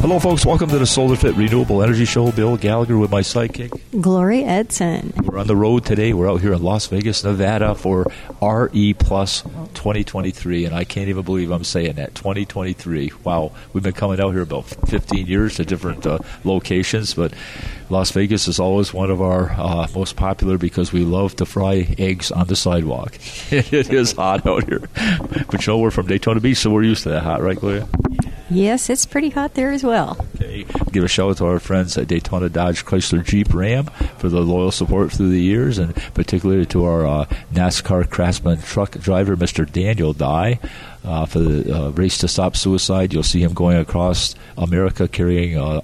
Hello, folks. Welcome to the Solar Fit Renewable Energy Show. Bill Gallagher with my sidekick. Gloria Edson. We're on the road today. We're out here in Las Vegas, Nevada for RE Plus 2023, and I can't even believe I'm saying that 2023. Wow, we've been coming out here about 15 years to different uh, locations, but Las Vegas is always one of our uh, most popular because we love to fry eggs on the sidewalk. it is hot out here, but you know we're from Daytona Beach, so we're used to that hot, right, Gloria? Yes, it's pretty hot there as well. Okay. Give a shout out to our friends at Daytona Dodge Chrysler Jeep Ram for the loyal support through the years, and particularly to our uh, NASCAR Craftsman truck driver, Mr. Daniel Dye. Uh, for the uh, race to stop suicide, you'll see him going across America carrying uh,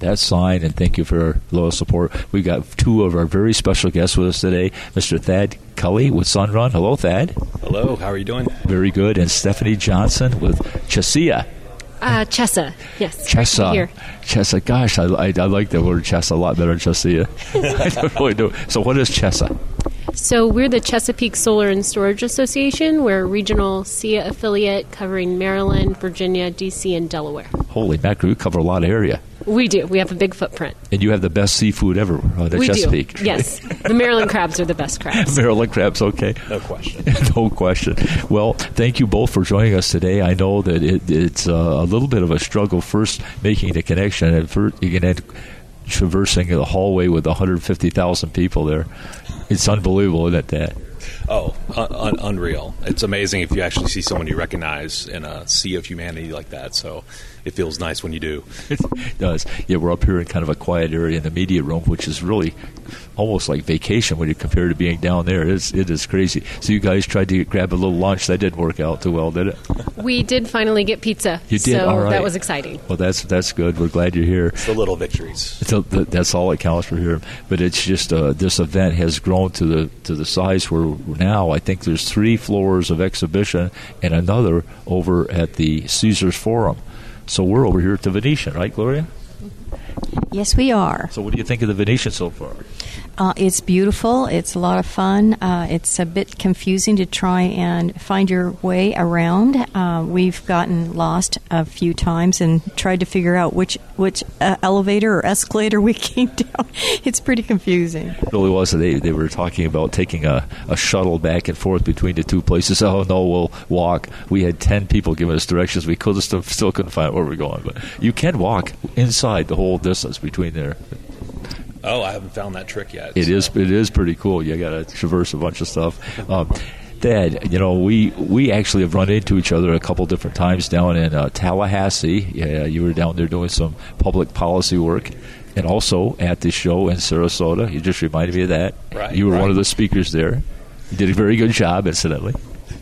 that sign, and thank you for your loyal support. We've got two of our very special guests with us today, Mr. Thad Culley with Sunrun. Hello, Thad. Hello, how are you doing? Very good. And Stephanie Johnson with Chesia. Uh, Chessa, yes. Chessa. Here. Chessa. Gosh, I, I, I like the word Chessa a lot better than Chesia. I don't really do. So, what is Chessa? So we're the Chesapeake Solar and Storage Association. We're a regional SEIA affiliate covering Maryland, Virginia, D.C., and Delaware. Holy mackerel, you cover a lot of area. We do. We have a big footprint. And you have the best seafood ever, uh, the we Chesapeake. do. Yes. The Maryland crabs are the best crabs. Maryland crabs, okay. No question. no question. Well, thank you both for joining us today. I know that it, it's uh, a little bit of a struggle first making the connection and first, you can end traversing the hallway with 150,000 people there. It's unbelievable, isn't it, that? Oh, un- un- unreal! It's amazing if you actually see someone you recognize in a sea of humanity like that. So it feels nice when you do. It does. Yeah, we're up here in kind of a quiet area in the media room, which is really almost like vacation when you compare to being down there. It is, it is crazy. So you guys tried to grab a little lunch. That didn't work out too well, did it? We did finally get pizza. You did? So All right. that was exciting. Well, that's that's good. We're glad you're here. It's the little victories. So th- that's all that counts for here. But it's just uh, this event has grown to the to the size where now I think there's three floors of exhibition and another over at the Caesars Forum. So we're over here at the Venetian, right, Gloria? Yes, we are. So what do you think of the Venetian so far? Uh, it's beautiful. It's a lot of fun. Uh, it's a bit confusing to try and find your way around. Uh, we've gotten lost a few times and tried to figure out which which uh, elevator or escalator we came down. It's pretty confusing. It really was. They they were talking about taking a, a shuttle back and forth between the two places. Oh no, we'll walk. We had ten people giving us directions. We could still, still couldn't find where we're going. But you can walk inside the whole distance between there. Oh, I haven't found that trick yet. It so- is. It is pretty cool. You got to traverse a bunch of stuff. Um, Thad, you know, we we actually have run into each other a couple different times down in uh, Tallahassee. Yeah, you were down there doing some public policy work, and also at the show in Sarasota. You just reminded me of that. Right, You were one of the speakers there. You did a very good job, incidentally.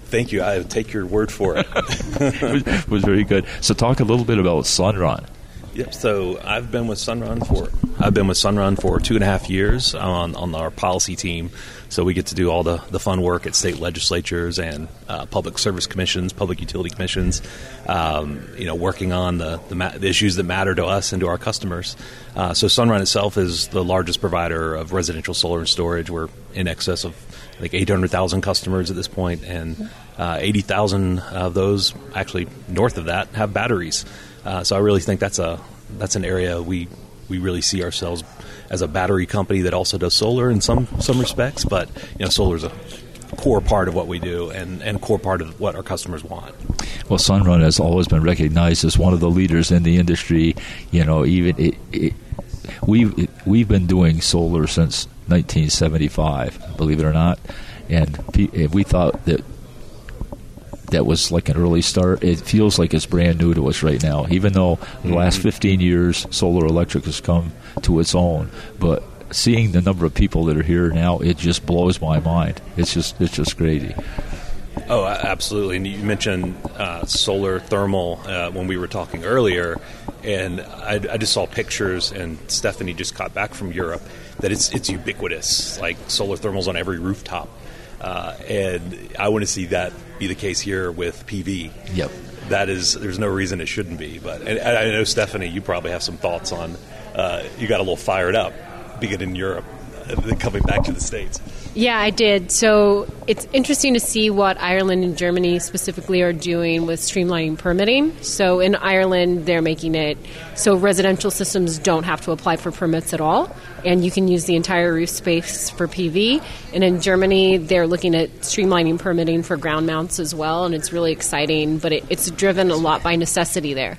Thank you. I take your word for it. it was, was very good. So, talk a little bit about Sunrun. Yep. So I've been with Sunrun for I've been with Sunrun for two and a half years on on our policy team. So we get to do all the, the fun work at state legislatures and uh, public service commissions, public utility commissions. Um, you know, working on the the, ma- the issues that matter to us and to our customers. Uh, so Sunrun itself is the largest provider of residential solar and storage. We're in excess of Think 800,000 customers at this point, and uh, 80,000 of those, actually north of that, have batteries. Uh, so I really think that's a that's an area we we really see ourselves as a battery company that also does solar in some some respects. But you know, solar is a core part of what we do and and core part of what our customers want. Well, Sunrun has always been recognized as one of the leaders in the industry. You know, even it, it, we've we've been doing solar since 1975, believe it or not, and and we thought that that was like an early start. It feels like it's brand new to us right now, even though the mm-hmm. last 15 years solar electric has come to its own. But seeing the number of people that are here now, it just blows my mind. It's just it's just crazy. Oh, absolutely. And you mentioned uh, solar thermal uh, when we were talking earlier, and I, I just saw pictures, and Stephanie just got back from Europe, that it's it's ubiquitous. Like solar thermals on every rooftop, uh, and I want to see that be the case here with PV. Yep. That is, there's no reason it shouldn't be. But and I know Stephanie, you probably have some thoughts on. Uh, you got a little fired up being in Europe coming back to the states. Yeah, I did. So it's interesting to see what Ireland and Germany specifically are doing with streamlining permitting. So in Ireland, they're making it so residential systems don't have to apply for permits at all, and you can use the entire roof space for PV. And in Germany, they're looking at streamlining permitting for ground mounts as well, and it's really exciting. But it, it's driven a lot by necessity there.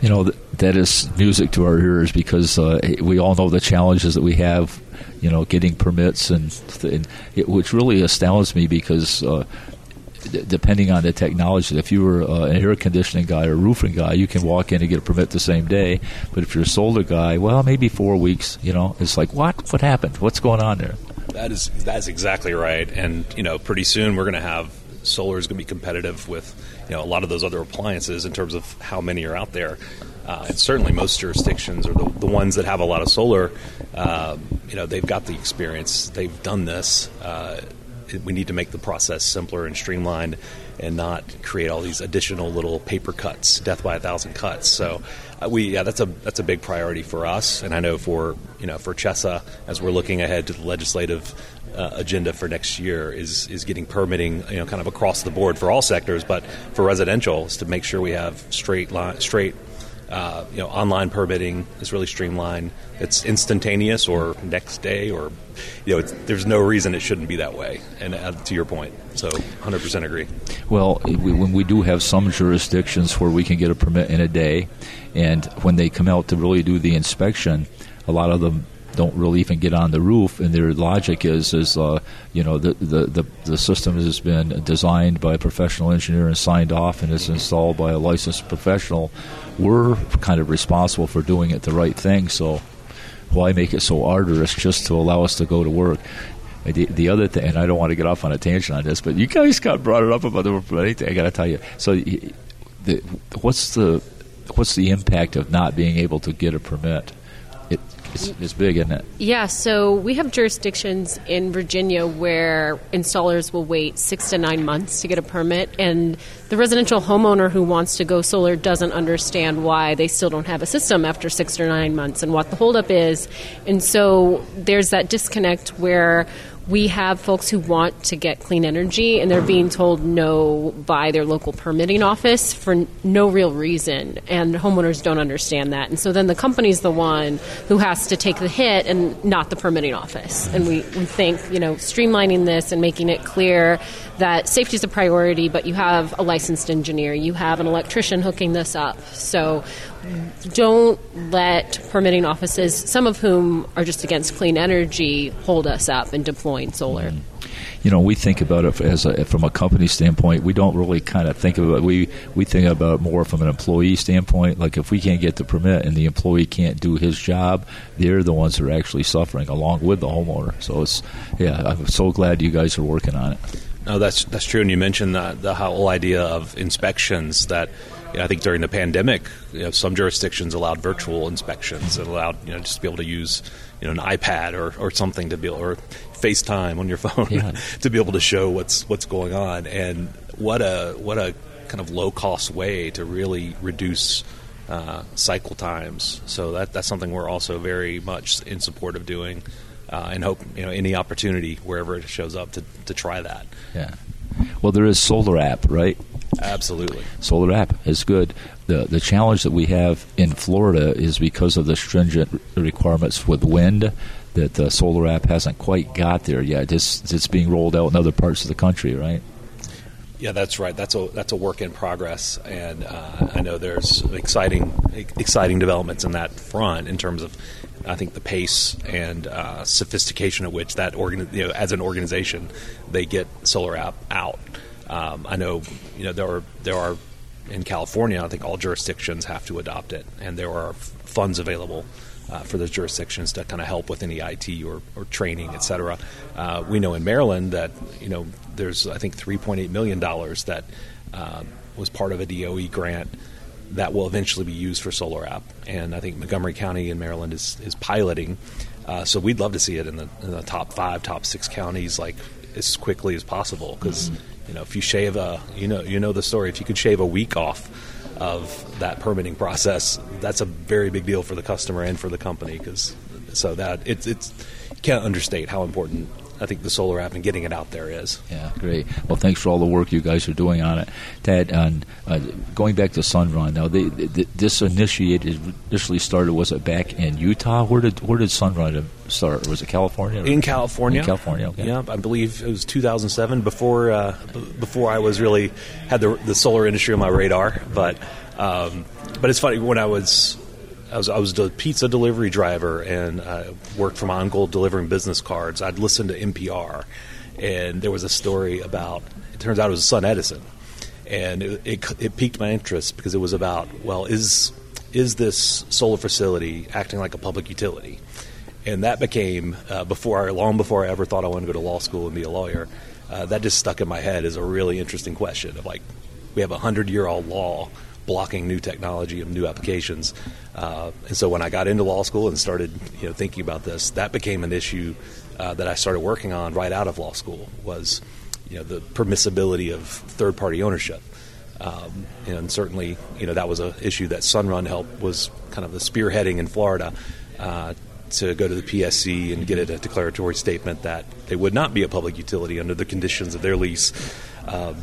You know, that is music to our ears because uh, we all know the challenges that we have you know, getting permits, and, and it, which really astounds me because. Uh, depending on the technology. If you were uh, an air conditioning guy or a roofing guy, you can walk in and get a permit the same day. But if you're a solar guy, well, maybe four weeks. You know, it's like what? What happened? What's going on there? That is that's exactly right. And you know, pretty soon we're going to have solar is going to be competitive with you know a lot of those other appliances in terms of how many are out there. Uh, and certainly most jurisdictions, or the, the, ones that have a lot of solar, uh, you know, they've got the experience, they've done this. Uh, we need to make the process simpler and streamlined, and not create all these additional little paper cuts, death by a thousand cuts. So, uh, we yeah, that's a that's a big priority for us, and I know for you know for CHESA as we're looking ahead to the legislative uh, agenda for next year is is getting permitting, you know, kind of across the board for all sectors, but for residential is to make sure we have straight line, straight uh, you know, online permitting is really streamlined. It's instantaneous or next day, or you know, there's no reason it shouldn't be that way. And uh, to your point, so 100% agree. Well, we, when we do have some jurisdictions where we can get a permit in a day, and when they come out to really do the inspection, a lot of them don't really even get on the roof, and their logic is is uh, you know the, the, the the system has been designed by a professional engineer and signed off, and is installed by a licensed professional. We're kind of responsible for doing it the right thing, so why make it so arduous just to allow us to go to work? The, the, other thing, and I don't want to get off on a tangent on this, but you guys got brought it up about the anything. I got to tell you. So, the, what's the what's the impact of not being able to get a permit? It's, it's big, isn't it? Yeah, so we have jurisdictions in Virginia where installers will wait six to nine months to get a permit, and the residential homeowner who wants to go solar doesn't understand why they still don't have a system after six to nine months and what the holdup is. And so there's that disconnect where we have folks who want to get clean energy and they're being told no by their local permitting office for no real reason and homeowners don't understand that. And so then the company's the one who has to take the hit and not the permitting office. And we, we think you know streamlining this and making it clear that safety is a priority but you have a licensed engineer you have an electrician hooking this up. So don't let permitting offices, some of whom are just against clean energy, hold us up in deploying solar. Mm-hmm. You know, we think about it as a, from a company standpoint. We don't really kind of think about it. We we think about it more from an employee standpoint. Like if we can't get the permit and the employee can't do his job, they're the ones that are actually suffering, along with the homeowner. So it's yeah, I'm so glad you guys are working on it. No, that's that's true. And you mentioned the, the whole idea of inspections that you know, I think during the pandemic, you know, some jurisdictions allowed virtual inspections and allowed you know just to be able to use you know an iPad or, or something to be able, or FaceTime on your phone yeah. to be able to show what's what's going on. And what a what a kind of low cost way to really reduce uh, cycle times. So that that's something we're also very much in support of doing. Uh, and hope you know any opportunity wherever it shows up to, to try that. Yeah. Well, there is Solar App, right? Absolutely. Solar App is good. The the challenge that we have in Florida is because of the stringent requirements with wind that the Solar App hasn't quite got there yet. It's it's being rolled out in other parts of the country, right? Yeah, that's right. That's a that's a work in progress, and uh, I know there's exciting exciting developments in that front in terms of I think the pace and uh, sophistication at which that organ, you know, as an organization, they get Solar App out. Um, I know, you know, there are there are in California. I think all jurisdictions have to adopt it, and there are funds available uh, for those jurisdictions to kind of help with any IT or, or training, et cetera. Uh, we know in Maryland that you know there's I think 3.8 million dollars that uh, was part of a DOE grant that will eventually be used for Solar App, and I think Montgomery County in Maryland is is piloting. Uh, so we'd love to see it in the, in the, top five, top six counties, like as quickly as possible. Because mm-hmm. you know, if you shave a, you know, you know the story. If you could shave a week off of that permitting process, that's a very big deal for the customer and for the company. Because so that it's it's can't understate how important I think the solar app and getting it out there is. Yeah, great. Well, thanks for all the work you guys are doing on it. Thad. on uh, going back to Sunrun, now they, they, this initiated initially started was it back in Utah? Where did where did Sunrun start? Was it California? In California. In California. Okay. Yeah, I believe it was 2007 before uh, before I was really had the the solar industry on my radar. But um, but it's funny when I was I was I was a pizza delivery driver and I worked for my uncle delivering business cards. I'd listen to NPR, and there was a story about. It turns out it was SunEdison, and it, it, it piqued my interest because it was about well is is this solar facility acting like a public utility, and that became uh, before I, long before I ever thought I wanted to go to law school and be a lawyer. Uh, that just stuck in my head as a really interesting question of like we have a hundred year old law blocking new technology and new applications. Uh, and so when I got into law school and started you know, thinking about this, that became an issue uh, that I started working on right out of law school was you know, the permissibility of third party ownership. Um, and certainly, you know, that was an issue that Sunrun helped was kind of the spearheading in Florida uh, to go to the PSC and get a declaratory statement that they would not be a public utility under the conditions of their lease. Um,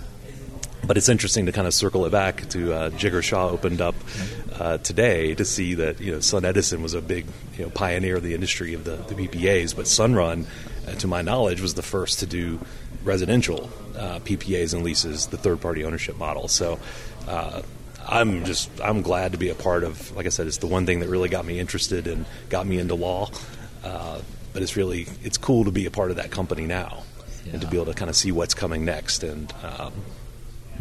but it's interesting to kind of circle it back to uh, Jigar Shah opened up uh, today to see that you know SunEdison was a big you know pioneer of the industry of the, the PPAs, but Sunrun, uh, to my knowledge, was the first to do residential uh, PPAs and leases, the third party ownership model. So. Uh, I'm just I'm glad to be a part of. Like I said, it's the one thing that really got me interested and got me into law. Uh, but it's really it's cool to be a part of that company now yeah. and to be able to kind of see what's coming next and um,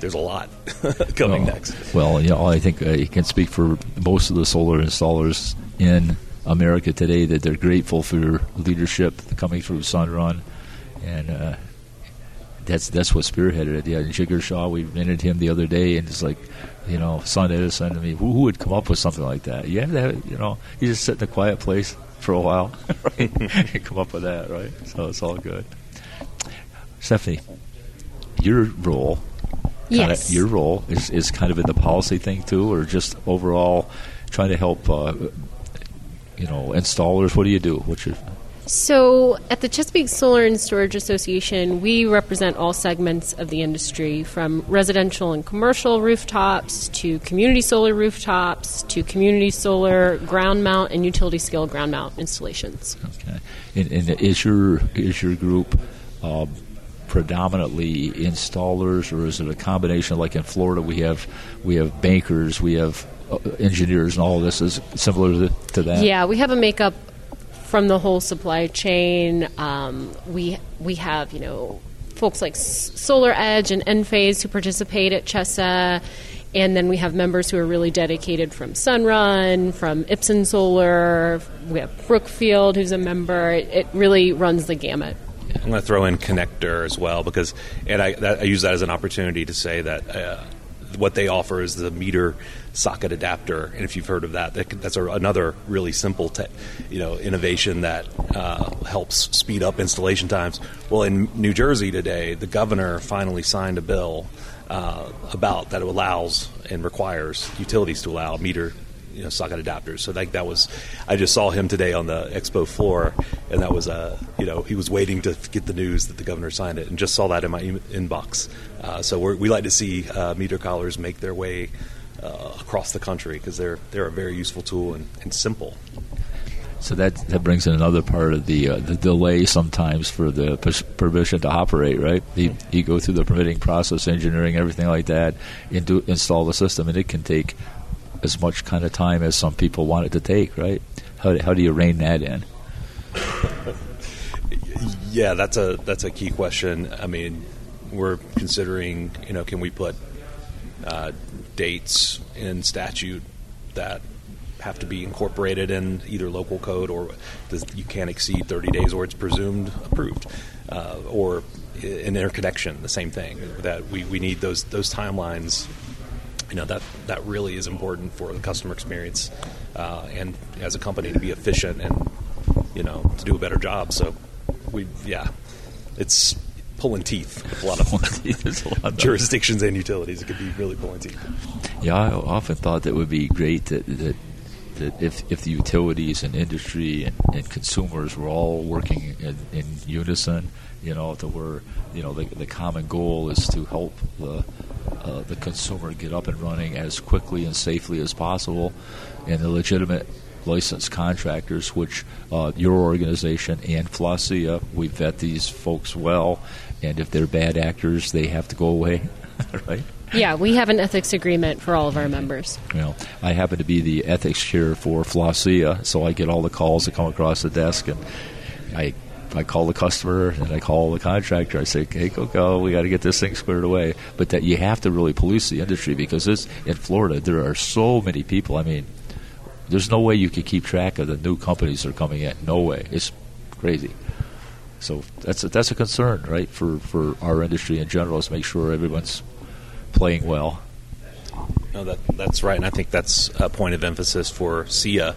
there's a lot coming well, next. Well, you know, I think uh, you can speak for most of the solar installers in America today that they're grateful for your leadership coming through Sunrun, and uh, that's that's what spearheaded it. Yeah, Jigar Shah, we minted him the other day, and it's like, you know, SunEdison. I mean, who, who would come up with something like that? You have to, have, you know, you just sit in a quiet place for a while, right? come up with that, right? So it's all good. Stephanie, your role yes. Your role is, is kind of in the policy thing too, or just overall trying to help, uh, you know, installers. What do you do? What's your so, at the Chesapeake Solar and Storage Association, we represent all segments of the industry from residential and commercial rooftops to community solar rooftops to community solar ground mount and utility scale ground mount installations. Okay. And, and is, your, is your group um, predominantly installers, or is it a combination? Like in Florida, we have we have bankers, we have uh, engineers, and all this is similar to, to, that. Yeah, we have a makeup from the whole supply chain. Um, we we have you know folks like SolarEdge and Enphase who participate at Chesa. And then we have members who are really dedicated from Sunrun, from IPSun Solar. We have Brookfield, who's a member. It really runs the gamut. I'm going to throw in ConnectDER as well because, and I, that, I use that as an opportunity to say that uh, what they offer is the meter socket adapter, and if you've heard of that, that that's a, another really simple, te- you know, innovation that uh, helps speed up installation times. Well, in New Jersey today, the governor finally signed a bill uh, about that allows and requires utilities to allow meter you know socket adapters. So like that was, I just saw him today on the expo floor, and that was uh, you know he was waiting to get the news that the governor signed it, and just saw that in my inbox. Uh, so we like to see uh, meter collars make their way uh, across the country because they're they're a very useful tool and, and simple. So that that brings in another part of the uh, the delay sometimes for the permission to operate, right? You, you, go through the permitting process, engineering, everything like that, and install the system, and it can take as much kind of time as some people want it to take, right? How, how do you rein that in? yeah, that's a that's a key question. I mean, we're considering, you know, can we put uh, dates in statute that have to be incorporated in either local code or you can't exceed 30 days or it's presumed approved uh, or an interconnection the same thing that we, we need those those timelines you know that that really is important for the customer experience uh, and as a company to be efficient and you know to do a better job. So we yeah, it's pulling teeth. A lot of, a lot jurisdictions and utilities. It could be really pulling teeth. Yeah, I often thought that would be great that, that that if, if the utilities and industry and, and consumers were all working in, in unison, you know, to where you know the, the common goal is to help the uh, the consumer get up and running as quickly and safely as possible, and the legitimate licensed contractors, which uh, your organization and FlaSEIA, we vet these folks well, and if they're bad actors, they have to go away, right? Yeah, we have an ethics agreement for all of our members. You know, I happen to be the ethics chair for FlaSEIA, so I get all the calls that come across the desk, and I I call the customer and I call the contractor. I say, "Hey, go. We got to get this thing squared away." But that you have to really police the industry because this in Florida there are so many people. I mean, there's no way you can keep track of the new companies that are coming in. No way. It's crazy. So that's a, that's a concern, right, for for our industry in general. Is make sure everyone's playing well. No, that that's right, and I think that's a point of emphasis for SEIA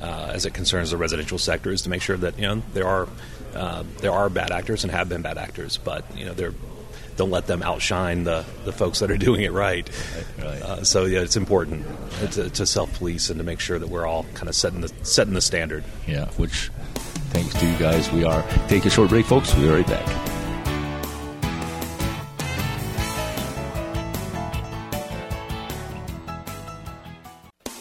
uh, as it concerns the residential sector is to make sure that you know there are uh, there are bad actors and have been bad actors, but you know they're don't let them outshine the, the folks that are doing it right. right. Uh, so yeah, it's important to, to self police and to make sure that we're all kind of setting the setting the standard. Yeah, which thanks to you guys, we are. Take a short break, folks. We'll be right back.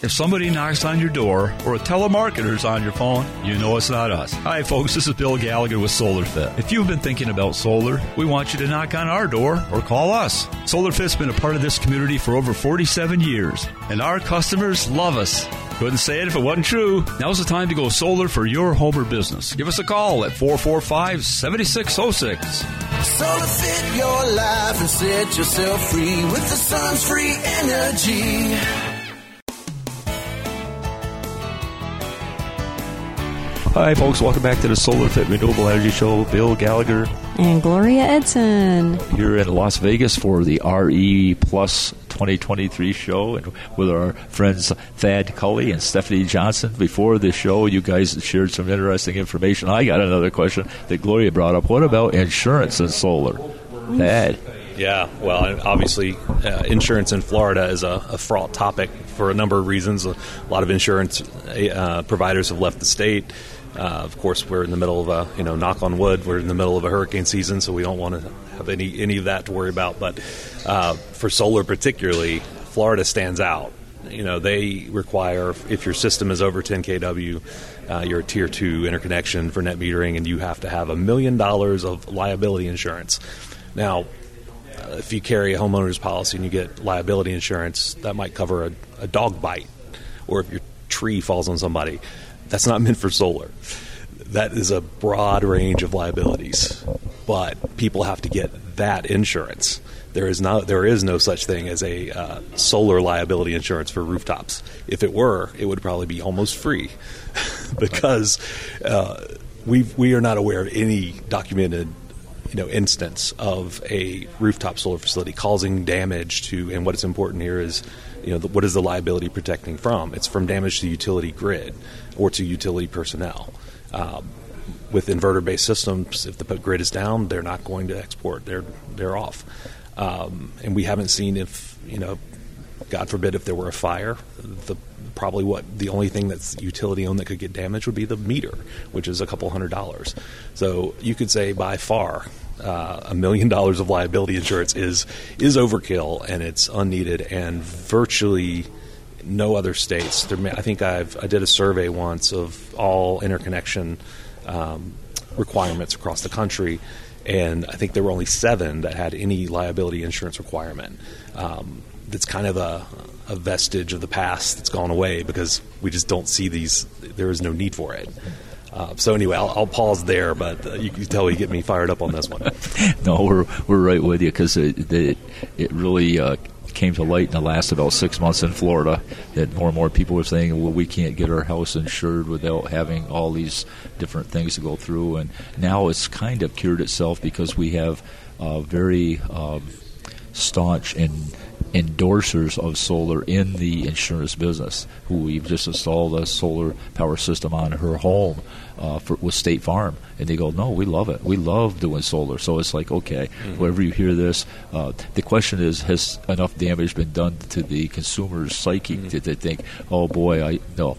If somebody knocks on your door or a telemarketer's on your phone, you know it's not us. Hi, folks. This is Bill Gallagher with SolarFit. If you've been thinking about solar, we want you to knock on our door or call us. SolarFit's been a part of this community for over 47 years, and our customers love us. Couldn't say it if it wasn't true. Now's the time to go solar for your home or business. Give us a call at 445 7606. Solar fit your life and set yourself free with the sun's free energy. Hi, folks. Welcome back to the Solar Fit Renewable Energy Show. Bill Gallagher and Gloria Edson here in Las Vegas for the RE Plus 2023 show, and with our friends Thad Culley and Stephanie Johnson. Before the show, you guys shared some interesting information. I got another question that Gloria brought up. What about insurance and solar? Thad. Yeah, well, obviously, uh, insurance in Florida is a, a, fraught topic for a number of reasons. A lot of insurance uh, providers have left the state. Uh, of course, we're in the middle of a, you know, knock on wood, we're in the middle of a hurricane season, so we don't want to have any, any of that to worry about. But uh, for solar particularly, Florida stands out. You know, they require, if your system is over 10 kW, uh, you're a tier two interconnection for net metering, and you have to have a million dollars of liability insurance. Now, uh, if you carry a homeowner's policy and you get liability insurance, that might cover a, a dog bite, or if your tree falls on somebody that's not meant for solar. That is a broad range of liabilities, but people have to get that insurance. There is not there is no such thing as a uh, solar liability insurance for rooftops. If it were, it would probably be almost free, because uh, we we are not aware of any documented you know instance of a rooftop solar facility causing damage to. And what is important here is you know the, what is the liability protecting from? It's from damage to the utility grid or to utility personnel. Um, with inverter-based systems, if the grid is down, they're not going to export. They're they're off. Um, and we haven't seen if you know, God forbid, if there were a fire, the probably what the only thing that's utility owned that could get damaged would be the meter, which is a couple hundred dollars. So you could say by far uh, a million dollars of liability insurance is is overkill and it's unneeded and virtually no other states. There, I think I've I did a survey once of all interconnection um, requirements across the country, and I think there were only seven that had any liability insurance requirement. Um, that's kind of a, a vestige of the past that's gone away because we just don't see these. There is no need for it. Uh, so anyway, I'll, I'll, pause there, but uh, you can tell you get me fired up on this one. no, we're we're right with you because it, it, it really uh, came to light in the last about six months in Florida that more and more people were saying, well, we can't get our house insured without having all these different things to go through. And now it's kind of cured itself because we have very um, staunch and endorsers of solar in the insurance business who we've just installed a solar power system on her home uh, for, with State Farm, and they go, "No, we love it. We love doing solar." So it's like, okay, mm-hmm. whenever you hear this, uh, the question is, has enough damage been done to the consumer's psyche mm-hmm. that they think, "Oh boy, I no."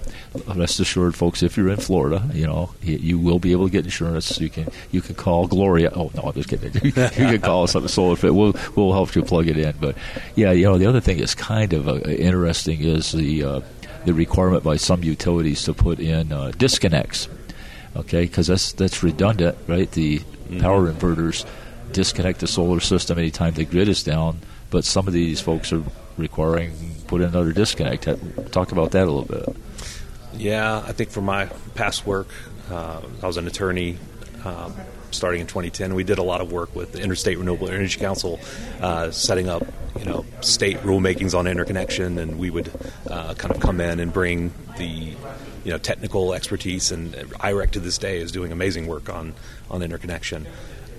Rest assured, folks, if you're in Florida, you know you, you will be able to get insurance. You can you can call Gloria. Oh no, I'm just kidding. you can call us on the Solar Fit. We'll we'll help you plug it in. But yeah, you know the other thing is kind of uh, interesting is the uh, the requirement by some utilities to put in uh, disconnects okay? Because that's that's redundant, right? The mm-hmm. power inverters disconnect the solar system anytime the grid is down, but some of these folks are requiring put in another disconnect. Talk about that a little bit. Yeah, I think for my past work, uh, I was an attorney. Um, starting in 2010, we did a lot of work with the Interstate Renewable Energy Council, uh, setting up you know state rulemakings on interconnection, and we would uh, kind of come in and bring the you know technical expertise, and IREC to this day is doing amazing work on on interconnection.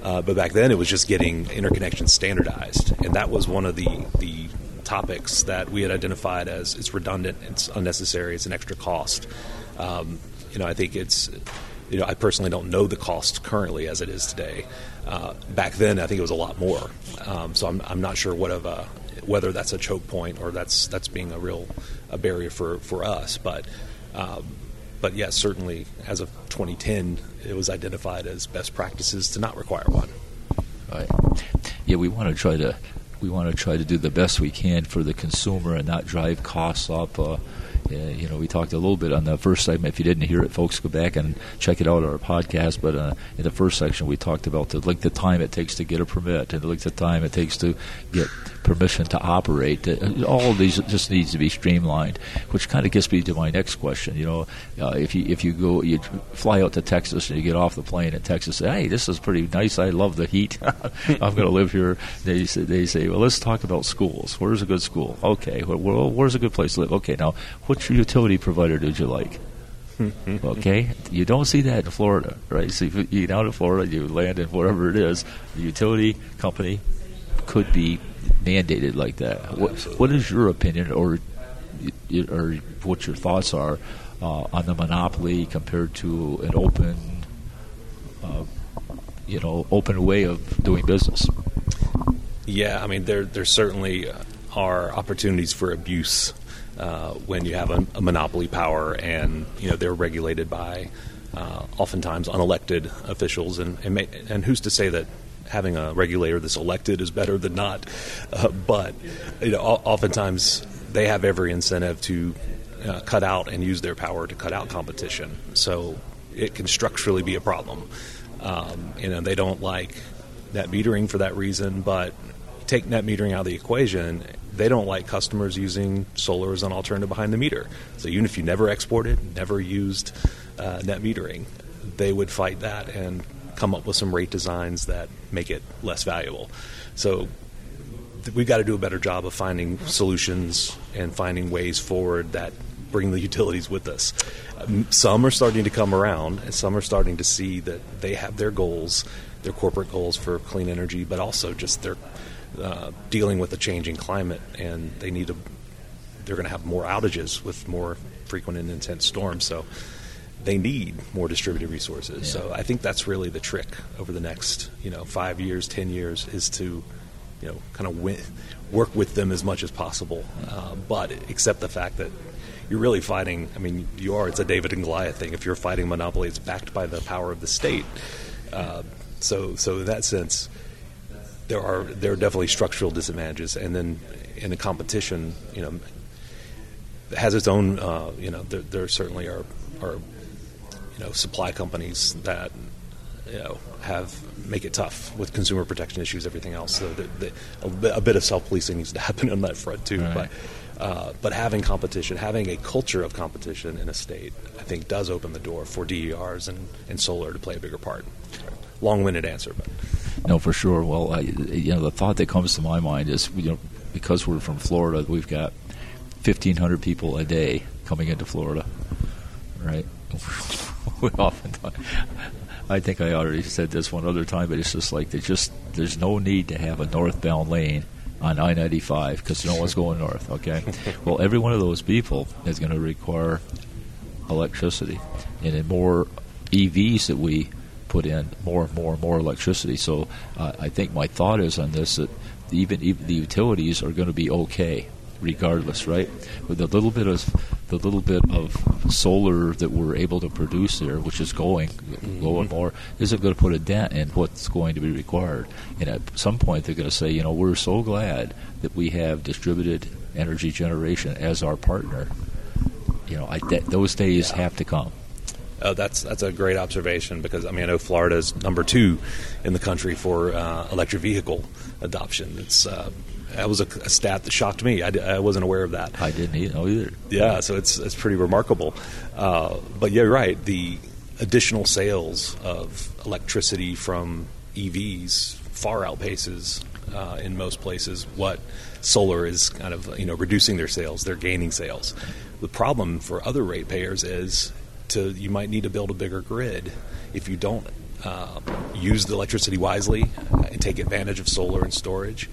Uh, but back then, it was just getting interconnection standardized, and that was one of the the topics that we had identified as it's redundant, it's unnecessary, it's an extra cost. Um, you know, I think it's you know, I personally don't know the cost currently as it is today. Uh, back then, I think it was a lot more. Um, so I'm, I'm not sure what of a, whether that's a choke point or that's that's being a real a barrier for, for us. But um, but yes, certainly as of 2010, it was identified as best practices to not require one. Right. Yeah, we want to try to we want to try to do the best we can for the consumer and not drive costs up. Uh, you know, we talked a little bit on the first segment. If you didn't hear it, folks, go back and check it out on our podcast. But uh, in the first section, we talked about the length of time it takes to get a permit and the length of time it takes to get permission to operate. Uh, all of these just needs to be streamlined, which kind of gets me to my next question. You know, uh, if you if you go you fly out to Texas and you get off the plane in Texas, say, hey, this is pretty nice. I love the heat. I'm going to live here. They say, they say, well, let's talk about schools. Where's a good school? Okay, well, where's a good place to live? Okay, now which utility provider did you like? okay, you don't see that in Florida, right? So if you get out of Florida, you land in whatever it is, the utility company could be mandated like that. What, what is your opinion, or or what your thoughts are uh, on the monopoly compared to an open, uh, you know, open way of doing business? Yeah, I mean, there there certainly are opportunities for abuse uh, when you have a, a, monopoly power, and you know they're regulated by uh, oftentimes unelected officials, and and, may, and who's to say that having a regulator that's elected is better than not. Uh, but you know, oftentimes they have every incentive to uh, cut out and use their power to cut out competition. So it can structurally be a problem. Um, you know, they don't like net metering for that reason, but take net metering out of the equation, they don't like customers using solar as an alternative behind the meter. So even if you never exported, never used uh, net metering, they would fight that and come up with some rate designs that make it less valuable. So we've got to do a better job of finding solutions and finding ways forward that bring the utilities with us. Um, some are starting to come around, and some are starting to see that they have their goals, their corporate goals for clean energy, but also just their uh, dealing with the changing climate, and they need to. They're going to have more outages with more frequent and intense storms. So they need more distributed resources. Yeah. So I think that's really the trick over the next, you know, five years, ten years, is to, you know, kind of win, work with them as much as possible, uh, but accept the fact that you're really fighting. I mean, you are. It's a David and Goliath thing. If you're fighting monopoly, it's backed by the power of the state. Uh, so, so in that sense, there are there are definitely structural disadvantages, and then in a competition, you know, has its own. Uh, you know, there, there certainly are are you know supply companies that you know have make it tough with consumer protection issues, everything else. So the, the, a, bit, a, bit, of self policing needs to happen on that front too. Right. But uh, but having competition, having a culture of competition in a state, I think does open the door for DERs and, and solar to play a bigger part. Long-winded answer, but no, for sure. Well, I, you know, the thought that comes to my mind is, you know, because we're from Florida, we've got 1,500 people a day coming into Florida, right? we often I think I already said this one other time, but it's just like there's just there's no need to have a northbound lane on I 95 because no one's going north, okay? well, every one of those people is going to require electricity. And the more EVs that we put in, more and more and more electricity. So uh, I think my thought is on this that even, even the utilities are going to be okay regardless, right? With the little bit of the little bit of solar that we're able to produce there, which is going, mm-hmm. going more, isn't going to put a dent in what's going to be required. And at some point, they're going to say, you know, we're so glad that we have distributed energy generation as our partner. You know, I, that, those days yeah. have to come. Oh, that's that's a great observation because I mean I know Florida is number two in the country for uh, electric vehicle adoption. It's uh, that was a, a, stat that shocked me. I, I, wasn't aware of that. I didn't either. Yeah, so it's it's pretty remarkable. Uh, but yeah, right. The additional sales of electricity from EVs far outpaces uh, in most places what solar is kind of you know reducing their sales. They're gaining sales. The problem for other ratepayers is to you might need to build a bigger grid if you don't uh, use the electricity wisely and take advantage of solar and storage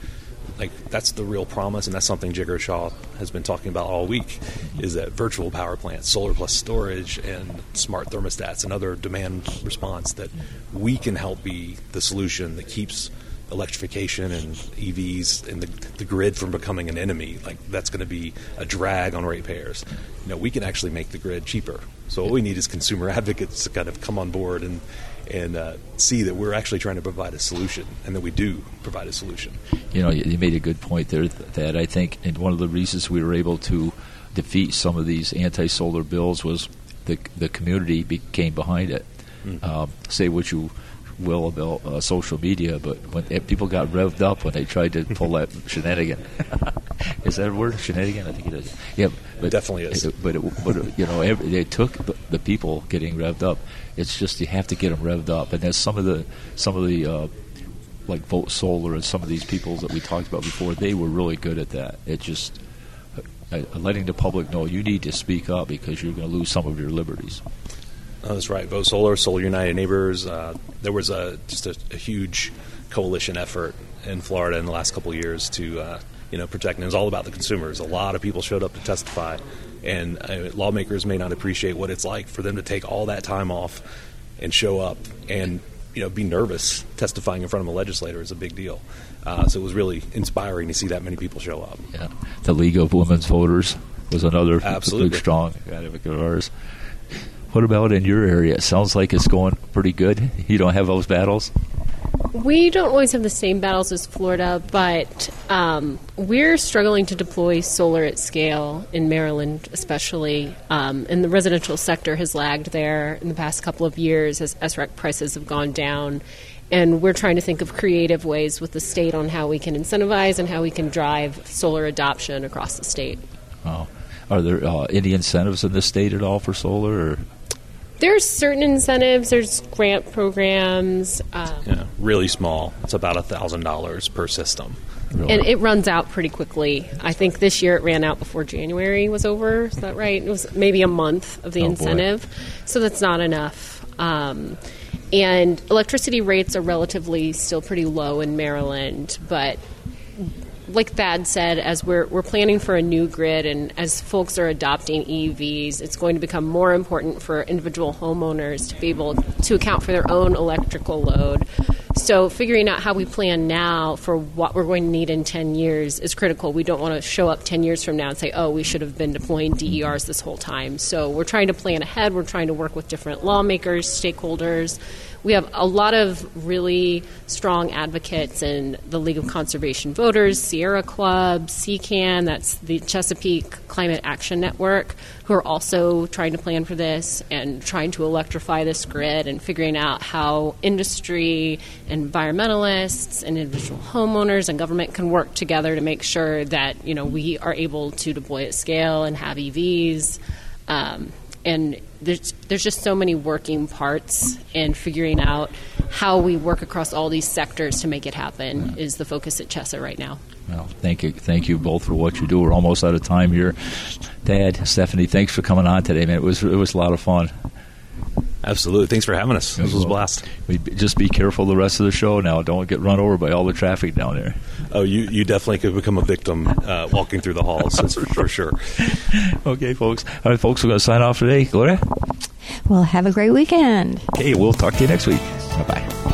like that's the real promise, and that's something Jigar Shah has been talking about all week. Is that virtual power plants, solar plus storage, and smart thermostats, and other demand response that we can help be the solution that keeps electrification and EVs and the, the grid from becoming an enemy. Like that's going to be a drag on ratepayers. You know, we can actually make the grid cheaper. So all we need is consumer advocates to kind of come on board and and uh, see that we're actually trying to provide a solution and that we do provide a solution. You know, you made a good point there that I think and one of the reasons we were able to defeat some of these anti-solar bills was the the community became behind it. Mm. Um, say what you will about uh, social media, but when people got revved up when they tried to pull that shenanigan. is that a word? Shenanigan? I think it is. Yeah, but definitely is. It, but, it, but you know, every, they took the, the, people getting revved up. It's just you have to get them revved up, and there's some of the some of the uh, like Vote Solar and some of these people that we talked about before. They were really good at that. It just uh, uh letting the public know you need to speak up because you're going to lose some of your liberties. Oh, that's right. Vote Solar, Solar United Neighbors. Uh, there was a just a, a, huge coalition effort in Florida in the last couple of years to uh, you know protect. And it was all about the consumers. A lot of people showed up to testify, and uh, lawmakers may not appreciate what it's like for them to take all that time off and show up and you know be nervous testifying in front of a legislator is a big deal. Uh, so it was really inspiring to see that many people show up. Yeah, the League of Women's Voters was another Absolutely. strong advocate of ours. What about in your area? It sounds like it's going pretty good. You don't have those battles? We don't always have the same battles as Florida, but um, we're struggling to deploy solar at scale in Maryland, especially. Um, and the residential sector has lagged there in the past couple of years as SREC prices have gone down. And we're trying to think of creative ways with the state on how we can incentivize and how we can drive solar adoption across the state. Oh. Are there uh, any incentives in the state at all for solar? Or? There's certain incentives. There's grant programs. Um, yeah, really small. It's about a thousand dollars per system. Really? And it runs out pretty quickly. I think this year it ran out before January was over. Is that right? It was maybe a month of the oh incentive, boy. so that's not enough. Um, and electricity rates are relatively still pretty low in Maryland, but like Thad said, as we're, we're planning for a new grid and as folks are adopting EVs, it's going to become more important for individual homeowners to be able to account for their own electrical load. So, figuring out how we plan now for what we're going to need in 10 years is critical. We don't want to show up 10 years from now and say, oh, we should have been deploying DERs this whole time. So, we're trying to plan ahead. We're trying to work with different lawmakers, stakeholders we have a lot of really strong advocates in the League of Conservation Voters, Sierra Club, CCAN, that's the Chesapeake Climate Action Network, who are also trying to plan for this and trying to electrify this grid and figuring out how industry, environmentalists, and individual homeowners and government can work together to make sure that you know we are able to deploy at scale and have EVs. Um, and there's there's just so many working parts and figuring out how we work across all these sectors to make it happen yeah. is the focus at Chesa right now. Well, thank you, thank you both for what you do. We're almost out of time here. Thad, Stephanie, thanks for coming on today, man. It was it was a lot of fun. Absolutely. Thanks for having us. This was a blast. We, just be careful the rest of the show now. Don't get run over by all the traffic down there. Oh, you, you definitely could become a victim uh, walking through the halls, that's for sure. okay, folks. All right, folks, we're going to sign off today. Gloria? Well, have a great weekend. Okay, we'll talk to you next week. Bye bye.